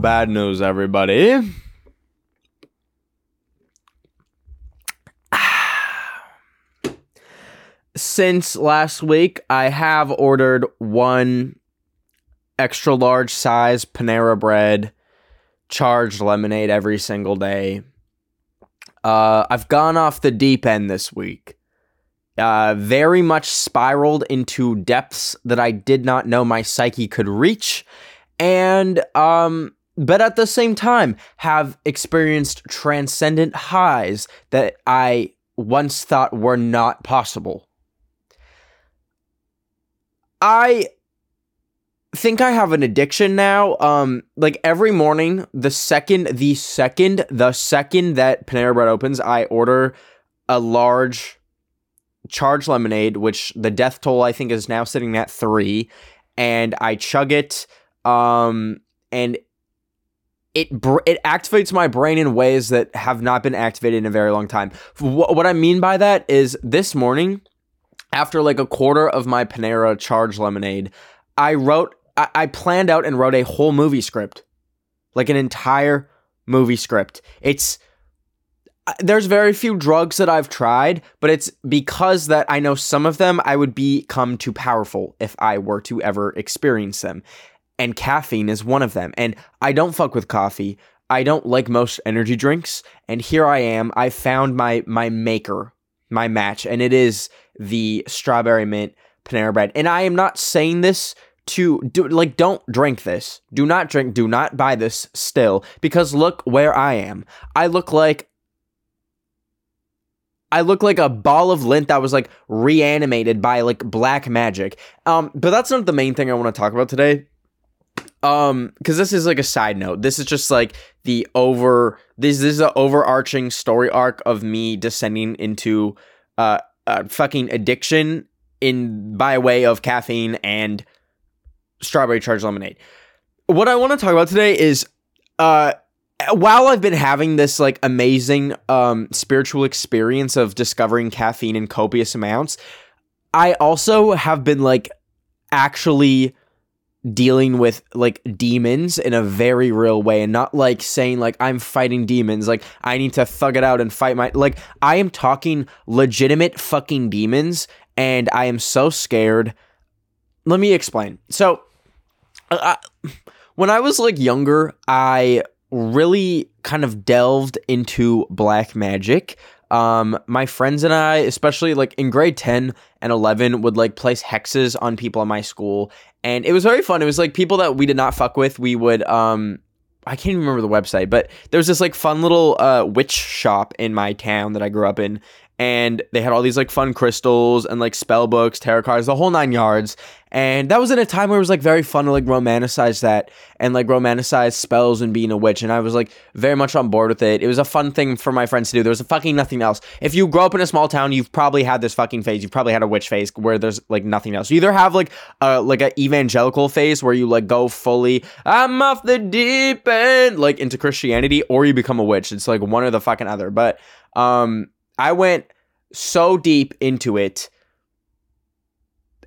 Bad news, everybody. Since last week, I have ordered one extra large size Panera Bread charged lemonade every single day. Uh, I've gone off the deep end this week. Uh, very much spiraled into depths that I did not know my psyche could reach. And, um, but at the same time, have experienced transcendent highs that I once thought were not possible. I think I have an addiction now. Um, like every morning, the second, the second, the second that Panera Bread opens, I order a large charged lemonade, which the death toll I think is now sitting at three, and I chug it. Um, and it br- it activates my brain in ways that have not been activated in a very long time. Wh- what I mean by that is this morning, after like a quarter of my Panera charge lemonade, I wrote, I, I planned out and wrote a whole movie script, like an entire movie script. It's there's very few drugs that I've tried, but it's because that I know some of them I would become too powerful if I were to ever experience them. And caffeine is one of them. And I don't fuck with coffee. I don't like most energy drinks. And here I am. I found my my maker, my match, and it is the strawberry mint Panera bread. And I am not saying this to do like don't drink this. Do not drink, do not buy this still because look where I am. I look like I look like a ball of lint that was like reanimated by like black magic. Um, but that's not the main thing I want to talk about today. Um, because this is like a side note. This is just like the over this, this is the overarching story arc of me descending into uh, uh fucking addiction in by way of caffeine and strawberry charged lemonade. What I want to talk about today is uh while I've been having this like amazing um spiritual experience of discovering caffeine in copious amounts, I also have been like actually dealing with like demons in a very real way and not like saying like I'm fighting demons like I need to thug it out and fight my like I am talking legitimate fucking demons and I am so scared. Let me explain. So uh, when I was like younger, I really kind of delved into black magic. Um, my friends and I, especially like in grade 10 and 11, would like place hexes on people in my school. And it was very fun. It was like people that we did not fuck with. We would, um, I can't even remember the website, but there was this like fun little uh, witch shop in my town that I grew up in, and they had all these like fun crystals and like spell books, tarot cards, the whole nine yards. And that was in a time where it was like very fun to like romanticize that and like romanticize spells and being a witch. And I was like very much on board with it. It was a fun thing for my friends to do. There was fucking nothing else. If you grow up in a small town, you've probably had this fucking phase. You've probably had a witch phase where there's like nothing else. You either have like a like an evangelical phase where you like go fully, I'm off the deep end, like into Christianity, or you become a witch. It's like one or the fucking other. But um I went so deep into it.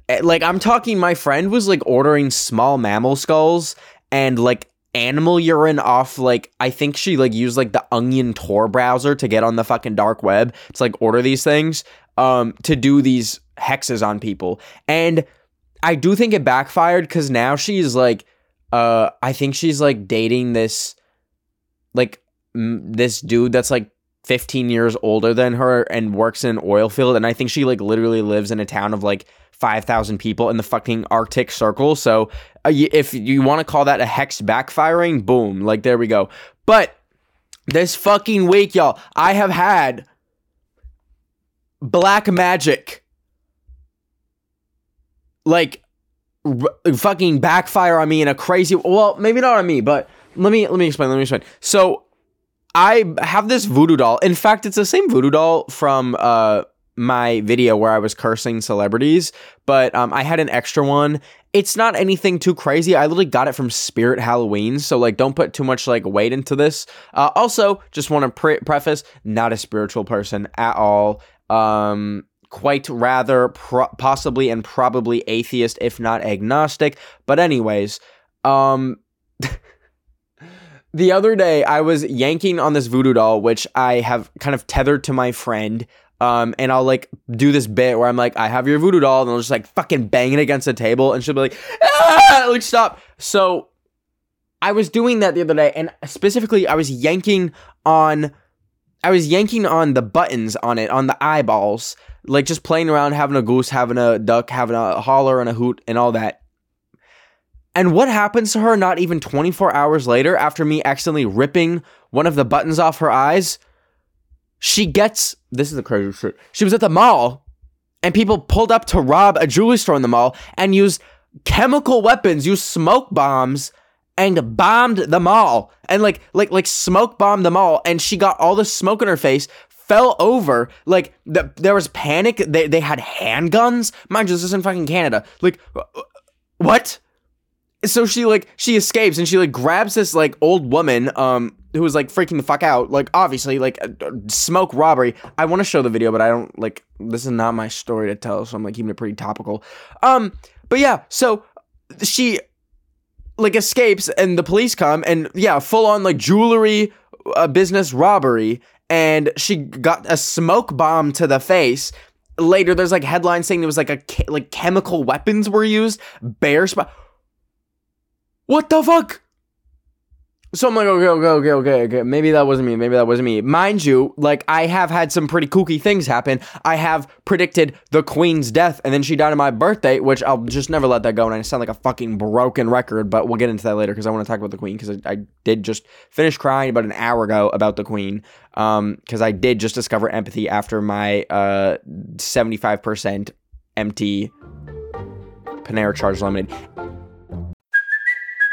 Eh, like I'm talking my friend was like ordering small mammal skulls and like animal urine off like I think she like used like the onion tor browser to get on the fucking dark web to like order these things um to do these hexes on people. And I do think it backfired cuz now she's like uh I think she's like dating this like m- this dude that's like 15 years older than her and works in an oil field and I think she like literally lives in a town of like 5,000 people in the fucking Arctic Circle. So uh, if you want to call that a hex backfiring, boom, like there we go. But this fucking week, y'all, I have had black magic like r- fucking backfire on me in a crazy well maybe not on me but let me let me explain let me explain so i have this voodoo doll. In fact it's the same voodoo doll from uh my video where i was cursing celebrities but um i had an extra one. It's not anything too crazy. I literally got it from spirit halloween so like don't put too much like weight into this. Uh also just want to pre- preface not a spiritual person at all. Um quite rather pro- possibly and probably atheist if not agnostic. But anyways um the other day i was yanking on this voodoo doll which i have kind of tethered to my friend um, and I'll like do this bit where I'm like, I have your voodoo doll, and I'll just like fucking bang it against the table, and she'll be like, ah! like stop. So I was doing that the other day, and specifically, I was yanking on, I was yanking on the buttons on it, on the eyeballs, like just playing around, having a goose, having a duck, having a holler and a hoot, and all that. And what happens to her not even 24 hours later after me accidentally ripping one of the buttons off her eyes? She gets this is the crazy shit. She was at the mall and people pulled up to rob a jewelry store in the mall and used chemical weapons, used smoke bombs and bombed the mall. And like like like smoke bombed the mall and she got all the smoke in her face fell over like the, there was panic. They, they had handguns. Mind you this is in fucking canada. Like what so she like she escapes and she like grabs this like old woman um who was like freaking the fuck out. Like obviously like uh, uh, smoke robbery. I want to show the video but i don't like this is not my story to tell so i'm like keeping it pretty topical. Um but yeah so she like escapes and the police come and yeah full on like jewelry uh, business robbery. And she got a smoke bomb to the face. Later there's like headlines saying there was like a che- like chemical weapons were used. Bear spot what the fuck? So I'm like, okay, okay, okay, okay, okay. Maybe that wasn't me. Maybe that wasn't me. Mind you, like I have had some pretty kooky things happen. I have predicted the Queen's death, and then she died on my birthday, which I'll just never let that go. And I sound like a fucking broken record, but we'll get into that later because I want to talk about the Queen because I, I did just finish crying about an hour ago about the Queen. Um, because I did just discover empathy after my uh 75% empty Panera charge Lemonade.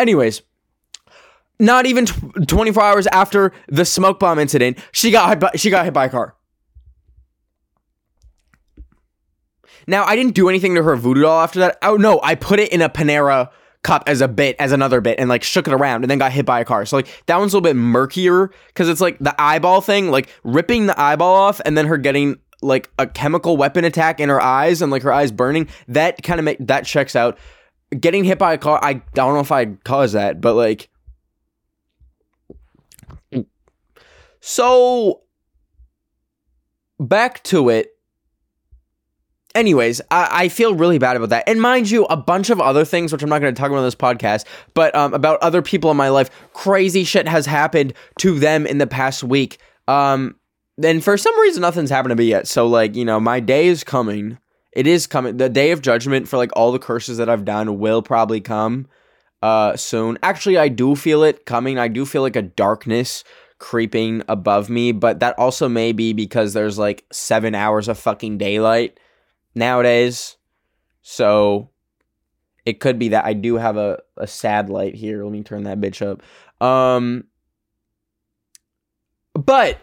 Anyways, not even tw- 24 hours after the smoke bomb incident, she got hit by, she got hit by a car. Now, I didn't do anything to her voodoo doll after that. Oh no, I put it in a Panera cup as a bit, as another bit, and like shook it around and then got hit by a car. So like that one's a little bit murkier because it's like the eyeball thing, like ripping the eyeball off and then her getting like a chemical weapon attack in her eyes and like her eyes burning. That kind of make that checks out. Getting hit by a car, I don't know if I caused that, but like So back to it. Anyways, I, I feel really bad about that. And mind you, a bunch of other things, which I'm not going to talk about on this podcast, but um, about other people in my life, crazy shit has happened to them in the past week. Um, and for some reason, nothing's happened to me yet. So, like, you know, my day is coming. It is coming. The day of judgment for like all the curses that I've done will probably come uh soon. Actually, I do feel it coming. I do feel like a darkness creeping above me, but that also may be because there's like 7 hours of fucking daylight nowadays. So it could be that I do have a, a sad light here. Let me turn that bitch up. Um but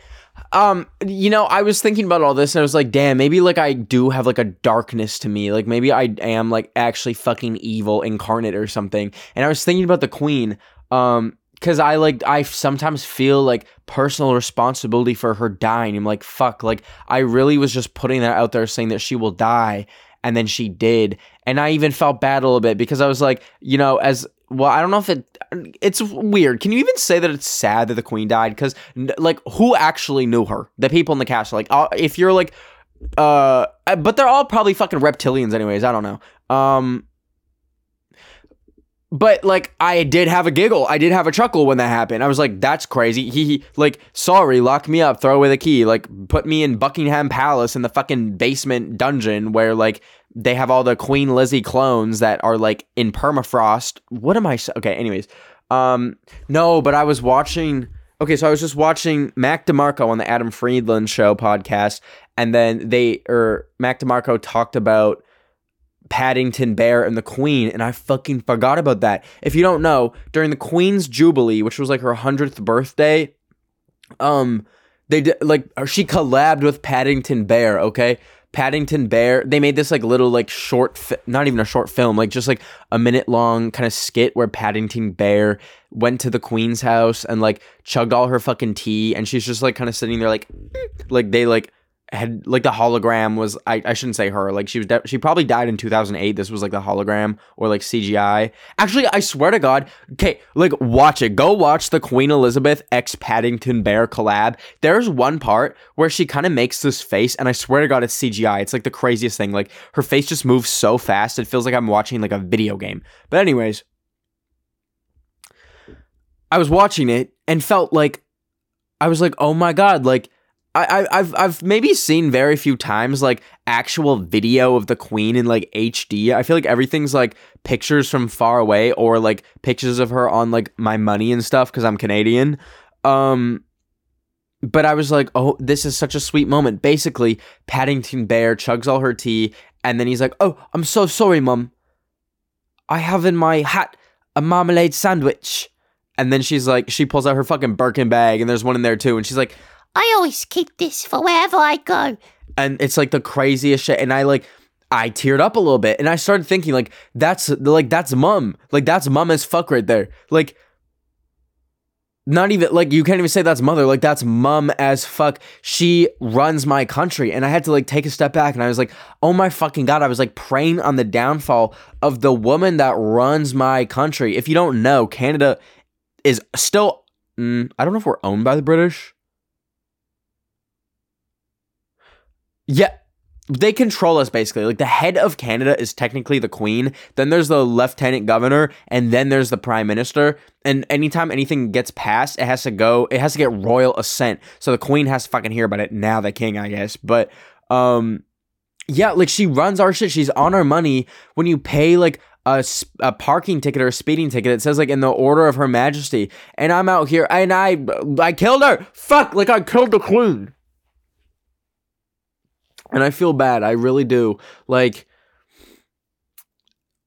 um you know i was thinking about all this and i was like damn maybe like i do have like a darkness to me. Like maybe i am like actually fucking evil incarnate or something. And i was thinking about the queen um because i like i sometimes feel like personal responsibility for her dying. I'm like fuck like i really was just putting that out there saying that she will die and then she did. And i even felt bad a little bit because i was like you know as well i don't know if it it's weird. Can you even say that it's sad that the queen died? Because like who actually knew her? The people in the castle like uh, if you're like uh but they're all probably fucking reptilians anyways i don't know. Um but like I did have a giggle. I did have a chuckle when that happened. I was like, "That's crazy." He, he like, sorry, lock me up, throw away the key, like, put me in Buckingham Palace in the fucking basement dungeon where like they have all the Queen Lizzie clones that are like in permafrost. What am I? Okay, anyways, um, no, but I was watching. Okay, so I was just watching Mac DeMarco on the Adam Friedland Show podcast, and then they or Mac DeMarco talked about Paddington Bear and the Queen, and I fucking forgot about that. If you don't know, during the Queen's Jubilee, which was like her hundredth birthday, um, they did like she collabed with Paddington Bear. Okay, Paddington Bear. They made this like little like short, fi- not even a short film, like just like a minute long kind of skit where Paddington Bear went to the Queen's house and like chugged all her fucking tea, and she's just like kind of sitting there like, like they like had like the hologram was I, I shouldn't say her like she was de- she probably died in 2008 this was like the hologram or like cgi actually i swear to god okay like watch it go watch the queen elizabeth x paddington bear collab. There's one part where she kind of makes this face and i swear to god it's cgi it's like the craziest thing like her face just moves so fast it feels like i'm watching like a video game. But anyways i was watching it and felt like i was like oh my god like I, I've I've maybe seen very few times like actual video of the queen in like HD. I feel like everything's like pictures from far away or like pictures of her on like my money and stuff because I'm Canadian. Um, but I was like, oh, this is such a sweet moment. Basically, Paddington Bear chugs all her tea, and then he's like, oh, I'm so sorry, mum. I have in my hat a marmalade sandwich. And then she's like, she pulls out her fucking Birkin bag, and there's one in there too. And she's like, I always keep this for wherever I go. and it's like the craziest shit. And i like i teared up a little bit. And i started thinking like that's like that's mum. Like that's mum as fuck right there. Like not even like you can't even say that's mother. Like that's mum as fuck. She runs my country. And i had to like take a step back. And i was like oh my fucking god. I was like praying on the downfall of the woman that runs my country. If you don't know canada is still mm, i don't know if we're owned by the british Yeah. They control us basically. Like the head of Canada is technically the queen. Then there's the lieutenant governor, and then there's the prime minister. And anytime anything gets passed, it has to go. It has to get royal assent. So the queen has to fucking hear about it. Now the king, I guess. But um, yeah, like she runs our shit. She's on our money. When you pay like a, a parking ticket or a speeding ticket, it says like in the order of Her Majesty. And I'm out here, and I I killed her. Fuck, like I killed the queen and I feel bad. I really do. Like,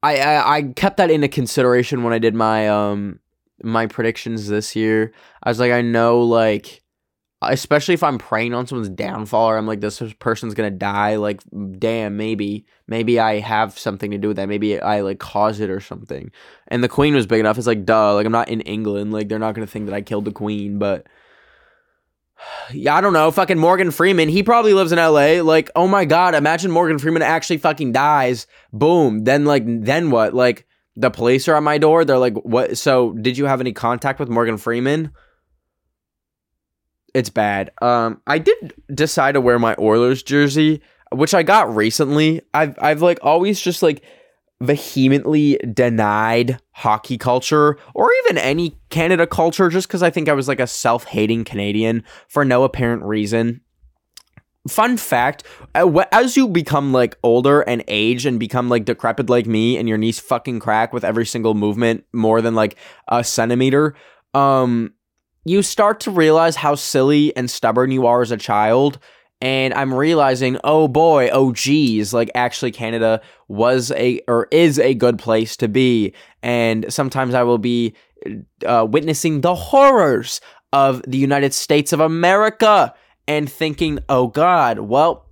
I, I I kept that into consideration when I did my um my predictions this year. I was like, I know, like, especially if I'm praying on someone's downfall, or I'm like, this person's gonna die. Like, damn, maybe maybe I have something to do with that. Maybe I like cause it or something. And the queen was big enough. It's like, duh. Like, I'm not in England. Like, they're not gonna think that I killed the queen, but I don't know, fucking Morgan Freeman. He probably lives in LA. Like, oh my god, imagine Morgan Freeman actually fucking dies. Boom. Then like then what? Like the police are at my door. They're like, "What? So, did you have any contact with Morgan Freeman?" it's bad. Um, I did decide to wear my Oilers jersey, which I got recently. I've I've like always just like vehemently denied hockey culture or even any Canada culture just because I think I was like a self hating Canadian for no apparent reason. Fun fact uh, as you become like older and age and become like decrepit like me and your knees fucking crack with every single movement more than like a centimeter, um, you start to realize how silly and stubborn you are as a child and I'm realizing, oh boy, oh geez, like actually Canada was a or is a good place to be, and sometimes I will be uh, witnessing the horrors of the United States of America and thinking, oh god, well,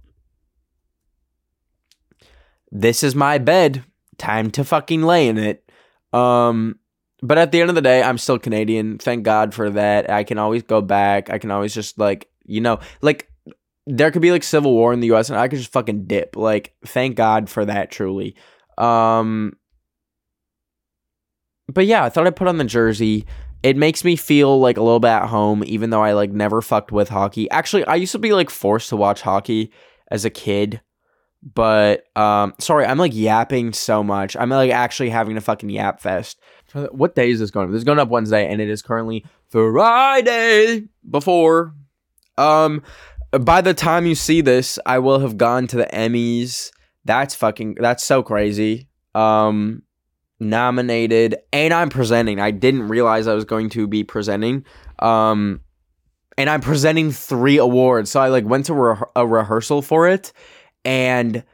this is my bed, time to fucking lay in it. Um, but at the end of the day, I'm still Canadian. Thank God for that. I can always go back. I can always just like you know, like there could be like civil war in the US and I could just fucking dip. Like thank God for that truly. Um But yeah, I thought I'd put on the jersey. It makes me feel like a little bit at home even though I like never fucked with hockey. Actually, I used to be like forced to watch hockey as a kid. But um sorry, I'm like yapping so much. I'm like actually having a fucking yap fest. What day is this going up? This is going up Wednesday and it is currently Friday before um by the time you see this, I will have gone to the Emmys. That's fucking that's so crazy. Um nominated and I'm presenting. I didn't realize I was going to be presenting. Um and I'm presenting 3 awards. So I like went to re- a rehearsal for it and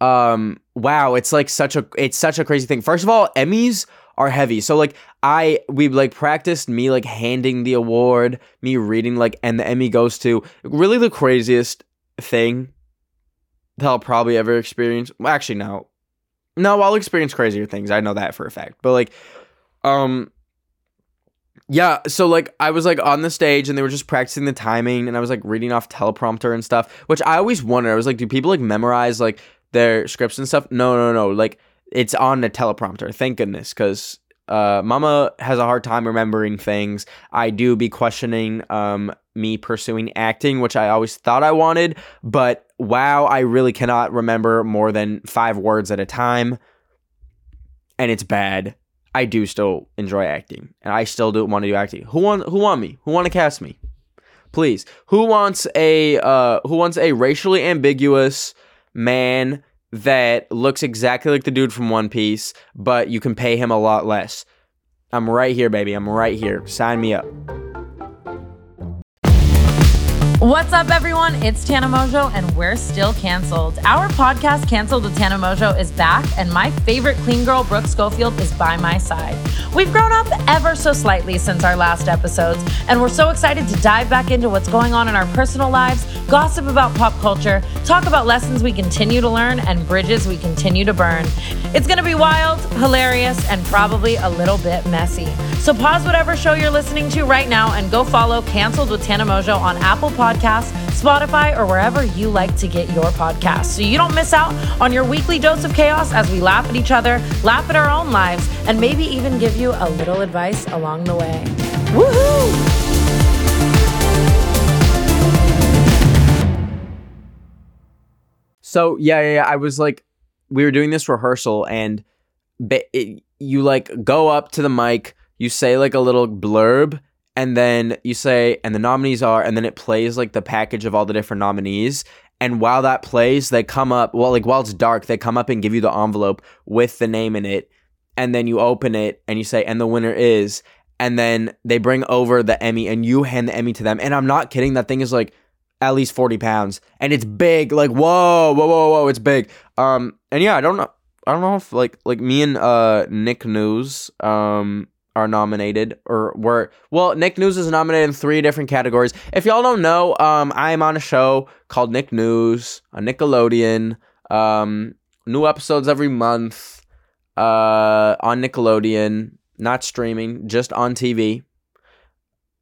um wow, it's like such a it's such a crazy thing. First of all, Emmys are heavy. So like I we like practiced me like handing the award, me reading like and the Emmy goes to really the craziest thing that I'll probably ever experience. Well, actually no. No, I'll experience crazier things. I know that for a fact. But like um yeah, so like I was like on the stage and they were just practicing the timing and I was like reading off teleprompter and stuff, which I always wonder. I was like, do people like memorize like their scripts and stuff? No, no, no. Like it's on the teleprompter. Thank goodness, because uh, Mama has a hard time remembering things. I do be questioning um, me pursuing acting, which I always thought I wanted, but wow, I really cannot remember more than five words at a time, and it's bad. I do still enjoy acting, and I still do want to do acting. Who want who want me? Who want to cast me? Please. Who wants a uh, who wants a racially ambiguous man that looks exactly like the dude from One Piece, but you can pay him a lot less. I'm right here, baby. I'm right here. Sign me up. What's up, everyone? It's Tana Mongeau, and we're still canceled. Our podcast, Canceled with Tana Mongeau, is back, and my favorite clean girl, Brooke Schofield, is by my side. We've grown up ever so slightly since our last episodes, and we're so excited to dive back into what's going on in our personal lives, gossip about pop culture, talk about lessons we continue to learn, and bridges we continue to burn. It's gonna be wild, hilarious, and probably a little bit messy. So pause whatever show you're listening to right now and go follow Canceled with Tana Mongeau on Apple Podcasts. Podcasts, Spotify, or wherever you like to get your podcasts so you don't miss out on your weekly dose of chaos as we laugh at each other, laugh at our own lives, and maybe even give you a little advice along the way. Woohoo! So yeah, yeah, yeah, I was like, we were doing this rehearsal, and it, you like go up to the mic, you say like a little blurb, and then you say, and the nominees are, and then it plays like the package of all the different nominees. And while that plays, they come up, well, like while it's dark, they come up and give you the envelope with the name in it. And then you open it and you say, and the winner is. And then they bring over the Emmy and you hand the Emmy to them. And I'm not kidding, that thing is like at least 40 pounds. And it's big. Like, whoa, whoa, whoa, whoa, it's big. Um, and yeah, I don't know. I don't know if like like me and uh Nick News, um, are nominated or were well nick news is nominated in three different categories. If y'all don't know um i am on a show called nick news on nickelodeon um new episodes every month uh on nickelodeon not streaming just on tv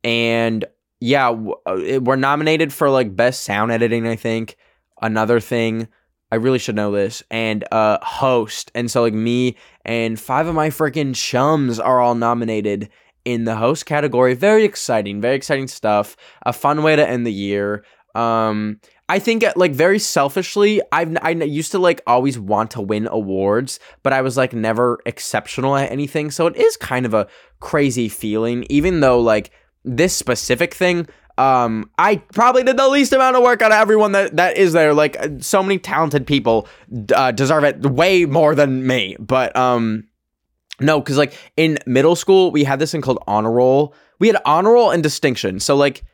and yeah uh, we're nominated for like best sound editing i think. Another thing I really should know this, and uh, host. And so, like, me and five of my freaking chums are all nominated. in the host category. Very exciting, very exciting stuff. A fun way to end the year. Um, I think like very selfishly, I've I used to like always want to win awards, but I was like never exceptional at anything. So it is kind of a crazy feeling, even though like this specific thing um i probably did the least amount of work out of everyone that that is there. Like uh, so many talented people uh, deserve it way more than me. But um no because like in middle school we had this thing called honor roll. We had honor roll and distinction. So like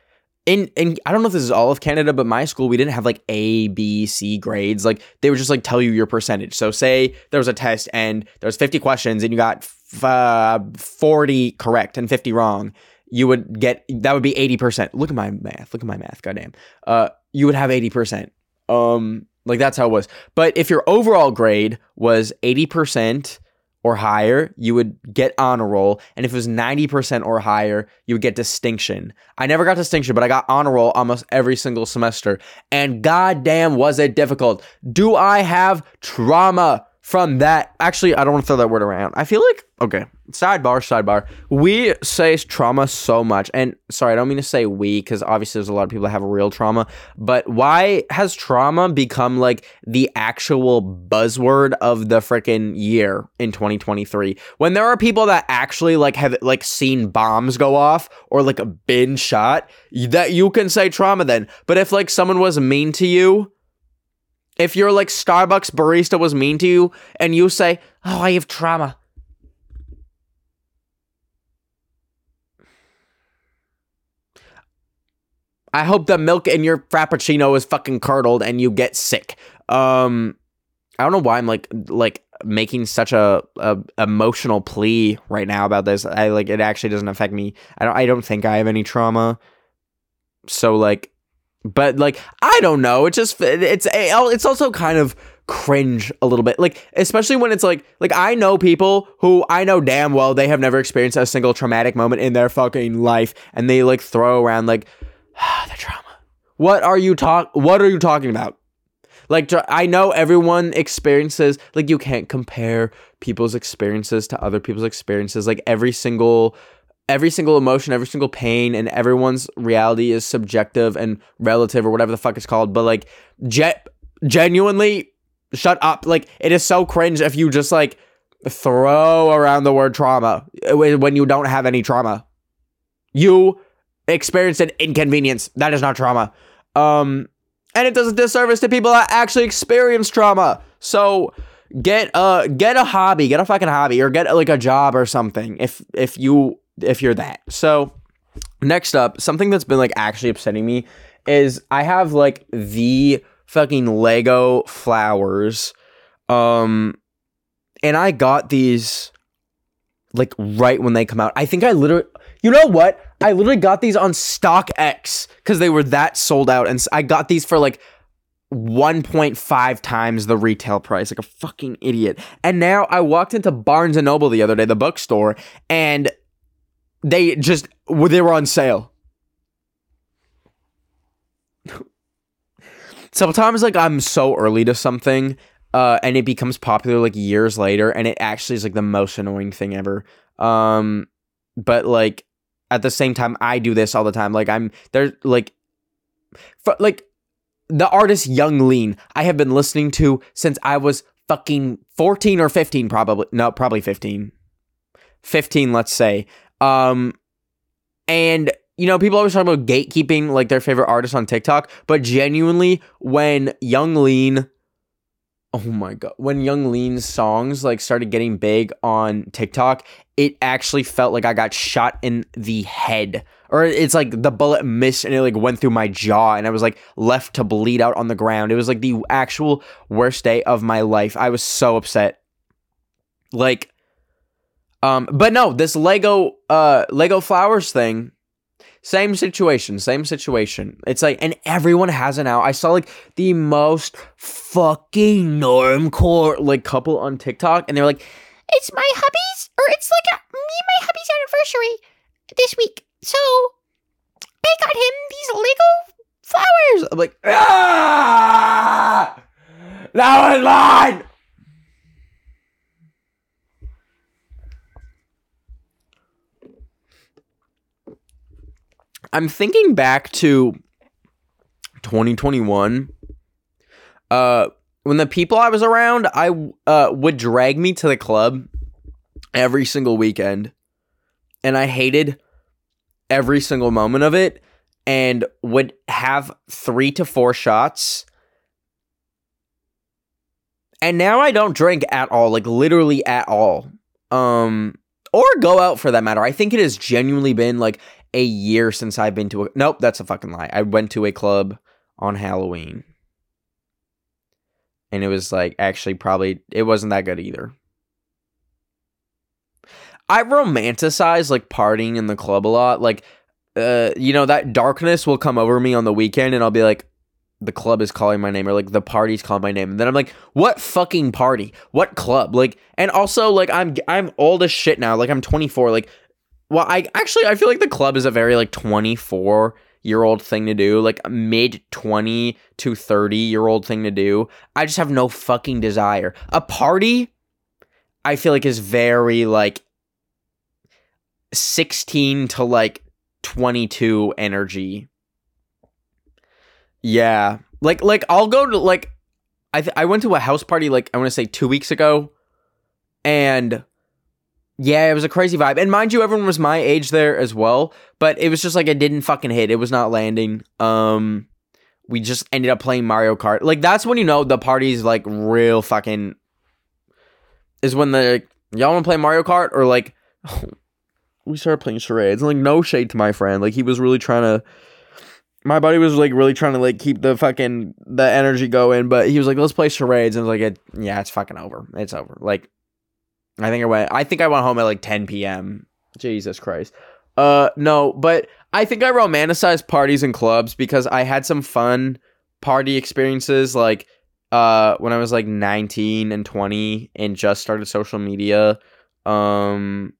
in in I don't know if this is all of Canada, but my school we didn't have like A, B, C grades. Like they would just like tell you your percentage. So say there was a test and there was 50 questions and you got f- uh, 40 correct and 50 wrong you would get that would be 80%. Look at my math. Look at my math. Goddamn. Uh you would have 80%. Um like that's how it was. But if your overall grade was 80% or higher, you would get honor roll. And if it was 90% or higher, you would get distinction. I never got distinction, but I got honor roll almost every single semester. And goddamn was it difficult. Do I have trauma from that? Actually, I don't want to throw that word around. I feel like okay, sidebar, sidebar. We say trauma so much, and sorry, I don't mean to say we because obviously there's a lot of people that have real trauma. But why has trauma become like the actual buzzword of the freaking year in 2023? When there are people that actually like have like seen bombs go off or like been shot, that you can say trauma then. But if like someone was mean to you. If your like Starbucks barista was mean to you and you say, "Oh, I have trauma," I hope the milk in your frappuccino is fucking curdled and you get sick. Um, I don't know why I'm like like making such a, a emotional plea right now about this. I like it actually doesn't affect me. I don't I don't think I have any trauma. So like, but like I don't know. It just it's eh, it's also kind of cringe a little bit like especially when it's like like i know people who i know damn well they have never experienced a single traumatic moment in their fucking life and they like throw around like the trauma. What are you talk? What are you talking about? Like I know everyone experiences like you can't compare people's experiences to other people's experiences. Like every single every single emotion, every single pain, and everyone's reality is subjective and relative or whatever the fuck it's called. But like, jet genuinely, shut up. Like it is so cringe if you just like throw around the word trauma when you don't have any trauma. You experienced an inconvenience. That is not trauma. Um, and it does a disservice to people that actually experience trauma. So get a get a hobby, get a fucking hobby, or get like a job or something. If if you if you're that. So next up, something that's been like actually upsetting me is I have like the fucking Lego flowers. Um, and I got these like right when they come out. I think I literally, you know what? I literally got these on StockX because they were that sold out, and I got these for like 1.5 times the retail price, like a fucking idiot. And now I walked into Barnes and Noble the other day, the bookstore, and they just they were on sale. Sometimes like I'm so early to something uh, and it becomes popular like years later and it actually is like the most annoying thing ever. Um but like at the same time I do this all the time. Like I'm there's like f- like the artist Yung Lean I have been listening to since I was fucking 14 or 15 probably. No, probably 15. 15 let's say. Um and you know, people always talk about gatekeeping like their favorite artists on TikTok, but genuinely when Yung Lean oh my god when Yung Lean's songs like started getting big on tiktok it actually felt like i got shot in the head. Or it's like the bullet missed and it like went through my jaw and i was like left to bleed out on the ground. It was like the actual worst day of my life. I was so upset. Like um but no this lego uh lego flowers thing same situation, same situation. It's like, and everyone has it now. I saw like the most fucking normcore like couple on TikTok, and they're like, It's my hubby's, or it's like a, me and my hubby's anniversary this week. So I got him these Lego flowers. I'm like, ah, that was mine. I'm thinking back to 2021. Uh, when the people I was around, I uh would drag me to the club every single weekend, and I hated every single moment of it, and would have three to four shots. And now I don't drink at all, like literally at all. Um, or go out for that matter. I think it has genuinely been like a year since I've been to a Nope, that's a fucking lie. I went to a club on Halloween. And it was like actually probably it wasn't that good either. I romanticize like partying in the club a lot. Like uh you know that darkness will come over me on the weekend and I'll be like the club is calling my name or like the party's calling my name and then i'm like what fucking party what club like and also like i'm i'm old as shit now like i'm 24 like well i actually i feel like the club is a very like 24 year old thing to do like mid 20 to 30 year old thing to do. I just have no fucking desire. A party i feel like is very like 16 to like 22 energy. Yeah. Like like I'll go to like I th- I went to a house party like I want to say 2 weeks ago and yeah, it was a crazy vibe. And mind you everyone was my age there as well, but it was just like it didn't fucking hit. It was not landing. Um we just ended up playing Mario Kart. Like that's when you know the party's like real fucking is when the y'all want to play Mario Kart or like we started playing charades. Like no shade to my friend. Like he was really trying to my buddy was like really trying to like keep the fucking the energy going, but he was like, "Let's play charades," and I was like, it, "Yeah, it's fucking over. It's over." Like, I think I went. I think I went home at like 10 p.m. Jesus Christ. Uh, no, but I think I romanticized parties and clubs because I had some fun party experiences, like uh, when I was like 19 and 20 and just started social media. Um,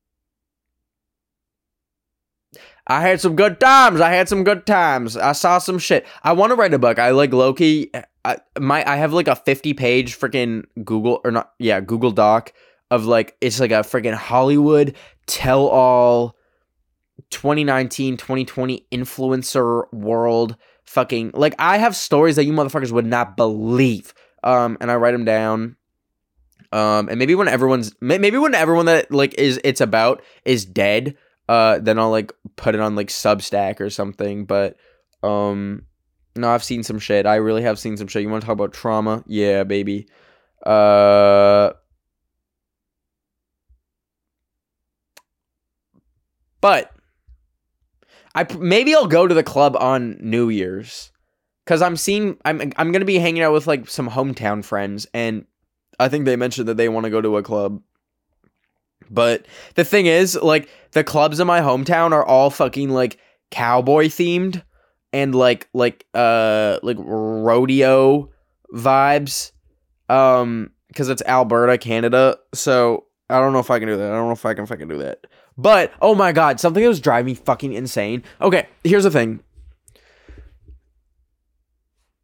I had some good times. I had some good times. I saw some shit. I want to write a book. I like Loki. I my I have like a 50 page freaking Google or not yeah, Google Doc of like it's like a freaking Hollywood tell all 2019 2020 influencer world fucking like I have stories that you motherfuckers would not believe. Um and I write them down. Um and maybe when everyone's maybe when everyone that like is it's about is dead uh then I'll like put it on like Substack or something. But um no, I've seen some shit. I really have seen some shit. You want to talk about trauma? Yeah, baby. Uh But I maybe I'll go to the club on New Year's cuz I'm seeing I'm I'm going to be hanging out with like some hometown friends and I think they mentioned that they want to go to a club but the thing is, like, the clubs in my hometown are all fucking like cowboy themed and like like uh like rodeo vibes. Um, because it's Alberta, Canada. So I don't know if I can do that. I don't know if I can fucking do that. But oh my god, something that was driving me fucking insane. Okay, here's the thing.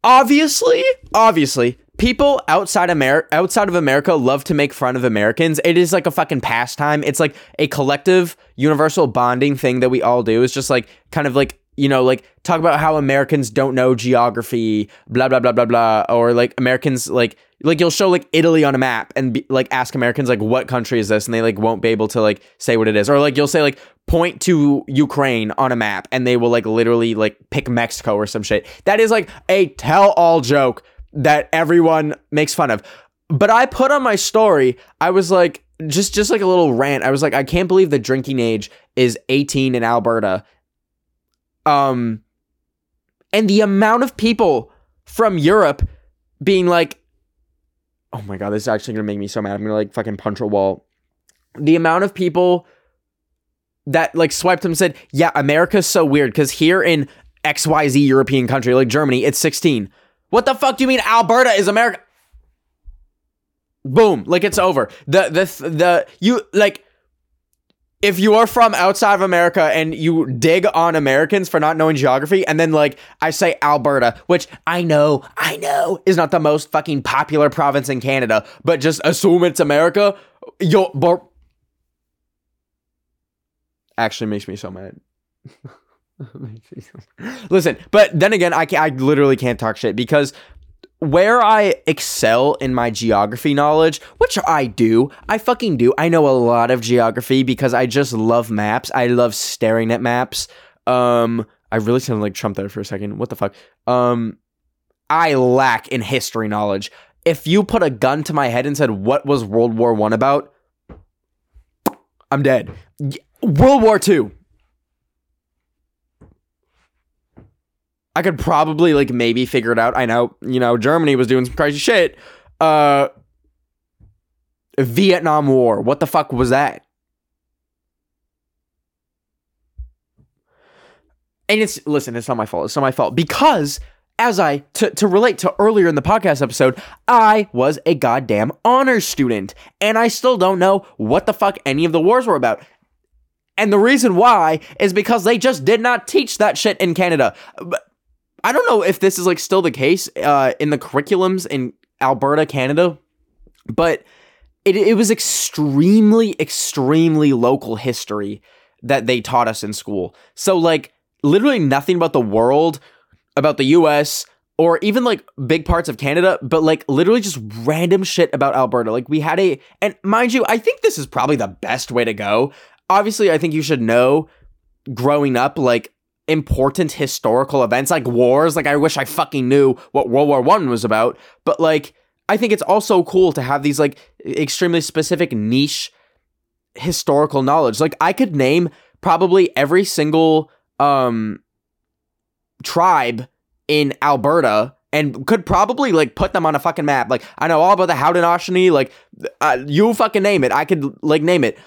Obviously, obviously, people outside America outside of America love to make fun of Americans. It is like a fucking pastime. It's like a collective universal bonding thing that we all do. It's just like kind of like you know, like talk about how Americans don't know geography, blah blah blah blah blah, or like Americans like like you'll show like Italy on a map and be, like ask Americans like what country is this, and they like won't be able to like say what it is, or like you'll say like point to Ukraine on a map, and they will like literally like pick Mexico or some shit. That is like a tell all joke that everyone makes fun of. But I put on my story, I was like, just just like a little rant. I was like, I can't believe the drinking age is 18 in Alberta. Um and the amount of people from Europe being like, oh my god, this is actually gonna make me so mad. I'm gonna like fucking punch a wall. The amount of people that like swiped them said, yeah, America's so weird because here in XYZ European country like Germany, it's 16. What the fuck do you mean Alberta is America? Boom, like it's over. The the the you like if you are from outside of America and you dig on Americans for not knowing geography, and then like I say Alberta, which I know, I know is not the most fucking popular province in Canada, but just assume it's America, you'll actually makes me so mad. Listen, but then again, I can, I literally can't talk shit because where I excel in my geography knowledge, which I do, I fucking do. I know a lot of geography because I just love maps. I love staring at maps. Um, I really sounded like Trump there for a second. What the fuck? Um, I lack in history knowledge. If you put a gun to my head and said, "What was World War One about?" I'm dead. World War Two. I could probably like maybe figure it out. I know, you know, Germany was doing some crazy shit. Uh Vietnam War. What the fuck was that? And it's listen, it's not my fault. It's not my fault because as I to, to relate to earlier in the podcast episode, I was a goddamn honor student and I still don't know what the fuck any of the wars were about. And the reason why is because they just did not teach that shit in Canada. But I don't know if this is like still the case uh, in the curriculums in Alberta, Canada, but it, it was extremely, extremely local history that they taught us in school. So, like, literally nothing about the world, about the US, or even like big parts of Canada, but like literally just random shit about Alberta. Like, we had a, and mind you, I think this is probably the best way to go. Obviously, I think you should know growing up, like, important historical events like wars. Like I wish I fucking knew what World War One was about. But like I think it's also cool to have these like extremely specific niche historical knowledge. Like I could name probably every single um tribe in Alberta and could probably like put them on a fucking map. Like I know all about the Haudenosaunee, like uh, you fucking name it. I could like name it.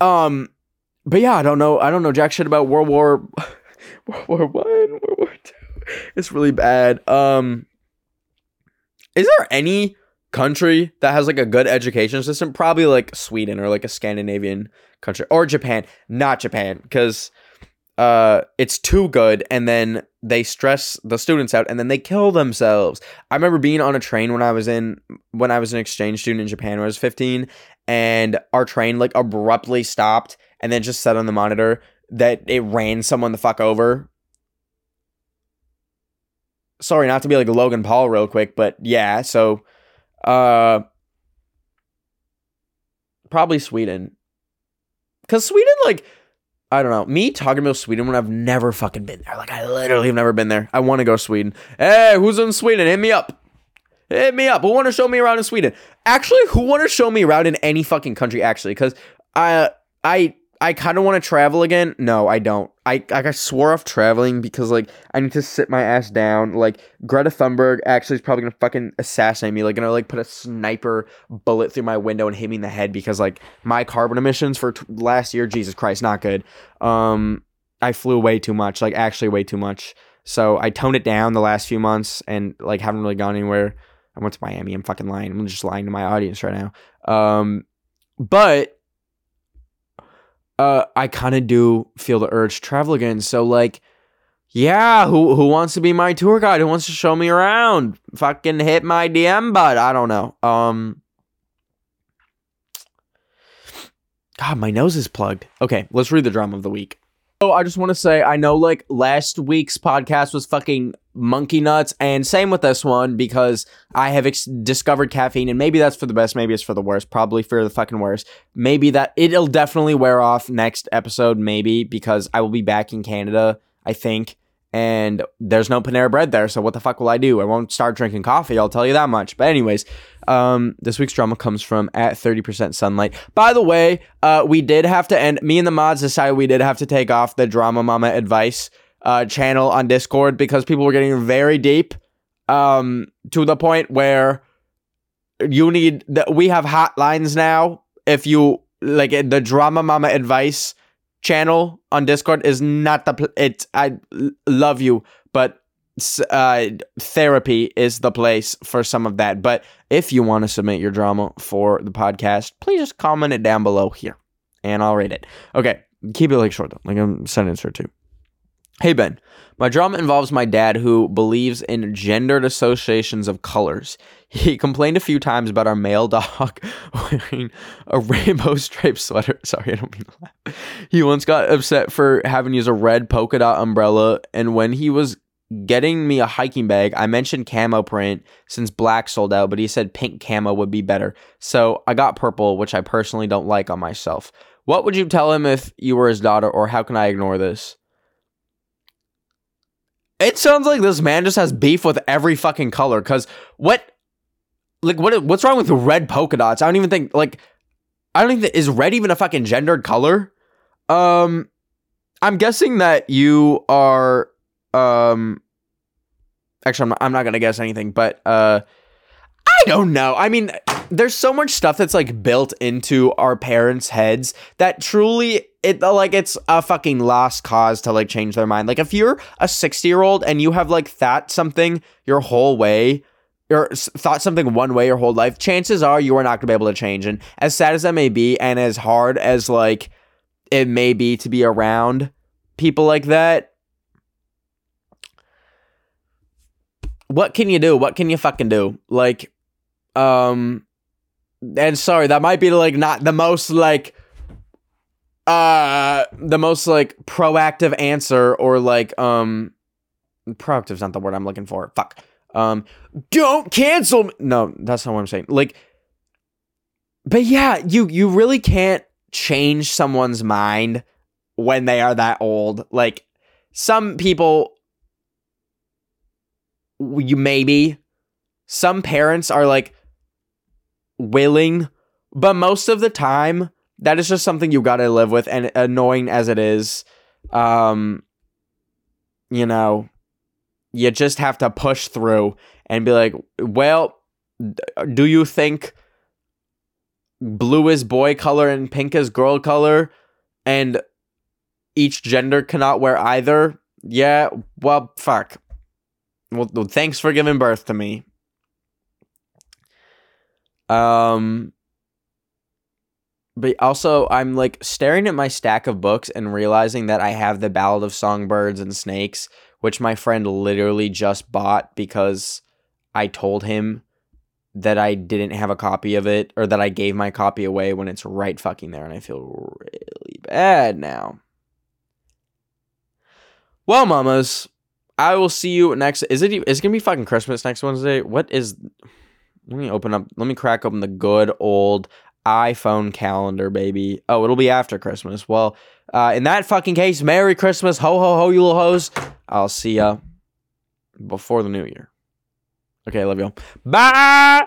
Um but yeah, I don't know. I don't know jack shit about World War World War One, World War Two. It's really bad. Um, is there any country that has like a good education system? Probably like Sweden or like a Scandinavian country or Japan. Not Japan because uh, it's too good, and then they stress the students out, and then they kill themselves. I remember being on a train when I was in when I was an exchange student in Japan when I was fifteen, and our train like abruptly stopped and then just said on the monitor that it ran someone the fuck over. Sorry, not to be like Logan Paul real quick, but yeah, so uh probably Sweden. Cuz Sweden like I don't know. Me talking about Sweden when I've never fucking been there. Like I literally have never been there. I want to go to Sweden. Hey, who's in Sweden? Hit me up. Hit me up. Who want to show me around in Sweden? Actually, who want to show me around in any fucking country actually cuz I I I kind of want to travel again. No, I don't. I like I swore off traveling because like I need to sit my ass down. Like Greta Thunberg actually is probably gonna fucking assassinate me. Like gonna like put a sniper bullet through my window and hit me in the head because like my carbon emissions for t- last year, Jesus Christ, not good. Um, I flew way too much. Like actually way too much. So I toned it down the last few months and like haven't really gone anywhere. I went to Miami. I'm fucking lying. I'm just lying to my audience right now. Um, but uh, I kind of do feel the urge to travel again. So like, yeah, who who wants to be my tour guide? Who wants to show me around? Fucking hit my DM, but I don't know. Um, God, my nose is plugged. Okay, let's read the drama of the week. Oh, I just want to say, I know like last week's podcast was fucking monkey nuts, and same with this one because I have ex- discovered caffeine, and maybe that's for the best, maybe it's for the worst, probably for the fucking worst. Maybe that it'll definitely wear off next episode, maybe because I will be back in Canada, I think, and there's no Panera bread there, so what the fuck will I do? I won't start drinking coffee, I'll tell you that much. But anyways, um, this week's drama comes from at 30% sunlight. By the way, uh, we did have to end, me and the mods decided we did have to take off the drama mama advice uh, channel on Discord because people were getting very deep um, to the point where you need that we have hotlines now if you like the drama mama advice channel on Discord is not the pl- it. I love you, but uh, therapy is the place for some of that. But if you want to submit your drama for the podcast, please just comment it down below here, and I'll read it. Okay, keep it like short though, like a sentence or two. Hey Ben, my drama involves my dad who believes in gendered associations of colors. He complained a few times about our male dog wearing a rainbow striped sweater. Sorry, I don't mean to laugh. He once got upset for having to use a red polka dot umbrella, and when he was getting me a hiking bag, I mentioned camo print since black sold out, but he said pink camo would be better. So I got purple, which I personally don't like on myself. What would you tell him if you were his daughter, or how can I ignore this? It sounds like this man just has beef with every fucking color. Cause what, like, what? What's wrong with red polka dots? I don't even think like, I don't think is red even a fucking gendered color. Um, I'm guessing that you are. Um, actually, I'm not, I'm not gonna guess anything, but uh, I don't know. I mean, there's so much stuff that's like built into our parents' heads that truly it like it's a fucking lost cause to like change their mind. Like if you're a 60 year old and you have like thought something your whole way or thought something one way your whole life, chances are you are not gonna be able to change. And as sad as that may be, and as hard as like it may be to be around people like that, what can you do? What can you fucking do? Like, um, and sorry, that might be like not the most like uh the most like proactive answer or like um proactive's not the word I'm looking for. Fuck. Um don't cancel me. No, that's not what I'm saying. Like but yeah, you you really can't change someone's mind when they are that old. Like some people you maybe some parents are like willing, but most of the time that is just something you got to live with and annoying as it is um you know you just have to push through and be like well do you think blue is boy color and pink is girl color and each gender cannot wear either? Yeah well fuck. Well thanks for giving birth to me. Um but also I'm like staring at my stack of books and realizing that I have the Ballad of Songbirds and Snakes, which my friend literally just bought because I told him that I didn't have a copy of it or that I gave my copy away when it's right fucking there and I feel really bad now. Well, mamas, I will see you next is it is it going to be fucking Christmas next Wednesday? What is let me open up let me crack open the good old iPhone calendar, baby. Oh, it'll be after Christmas. Well, uh, in that fucking case, Merry Christmas, ho ho ho, you little hoes. I'll see ya before the new year. Okay, love y'all. Bye.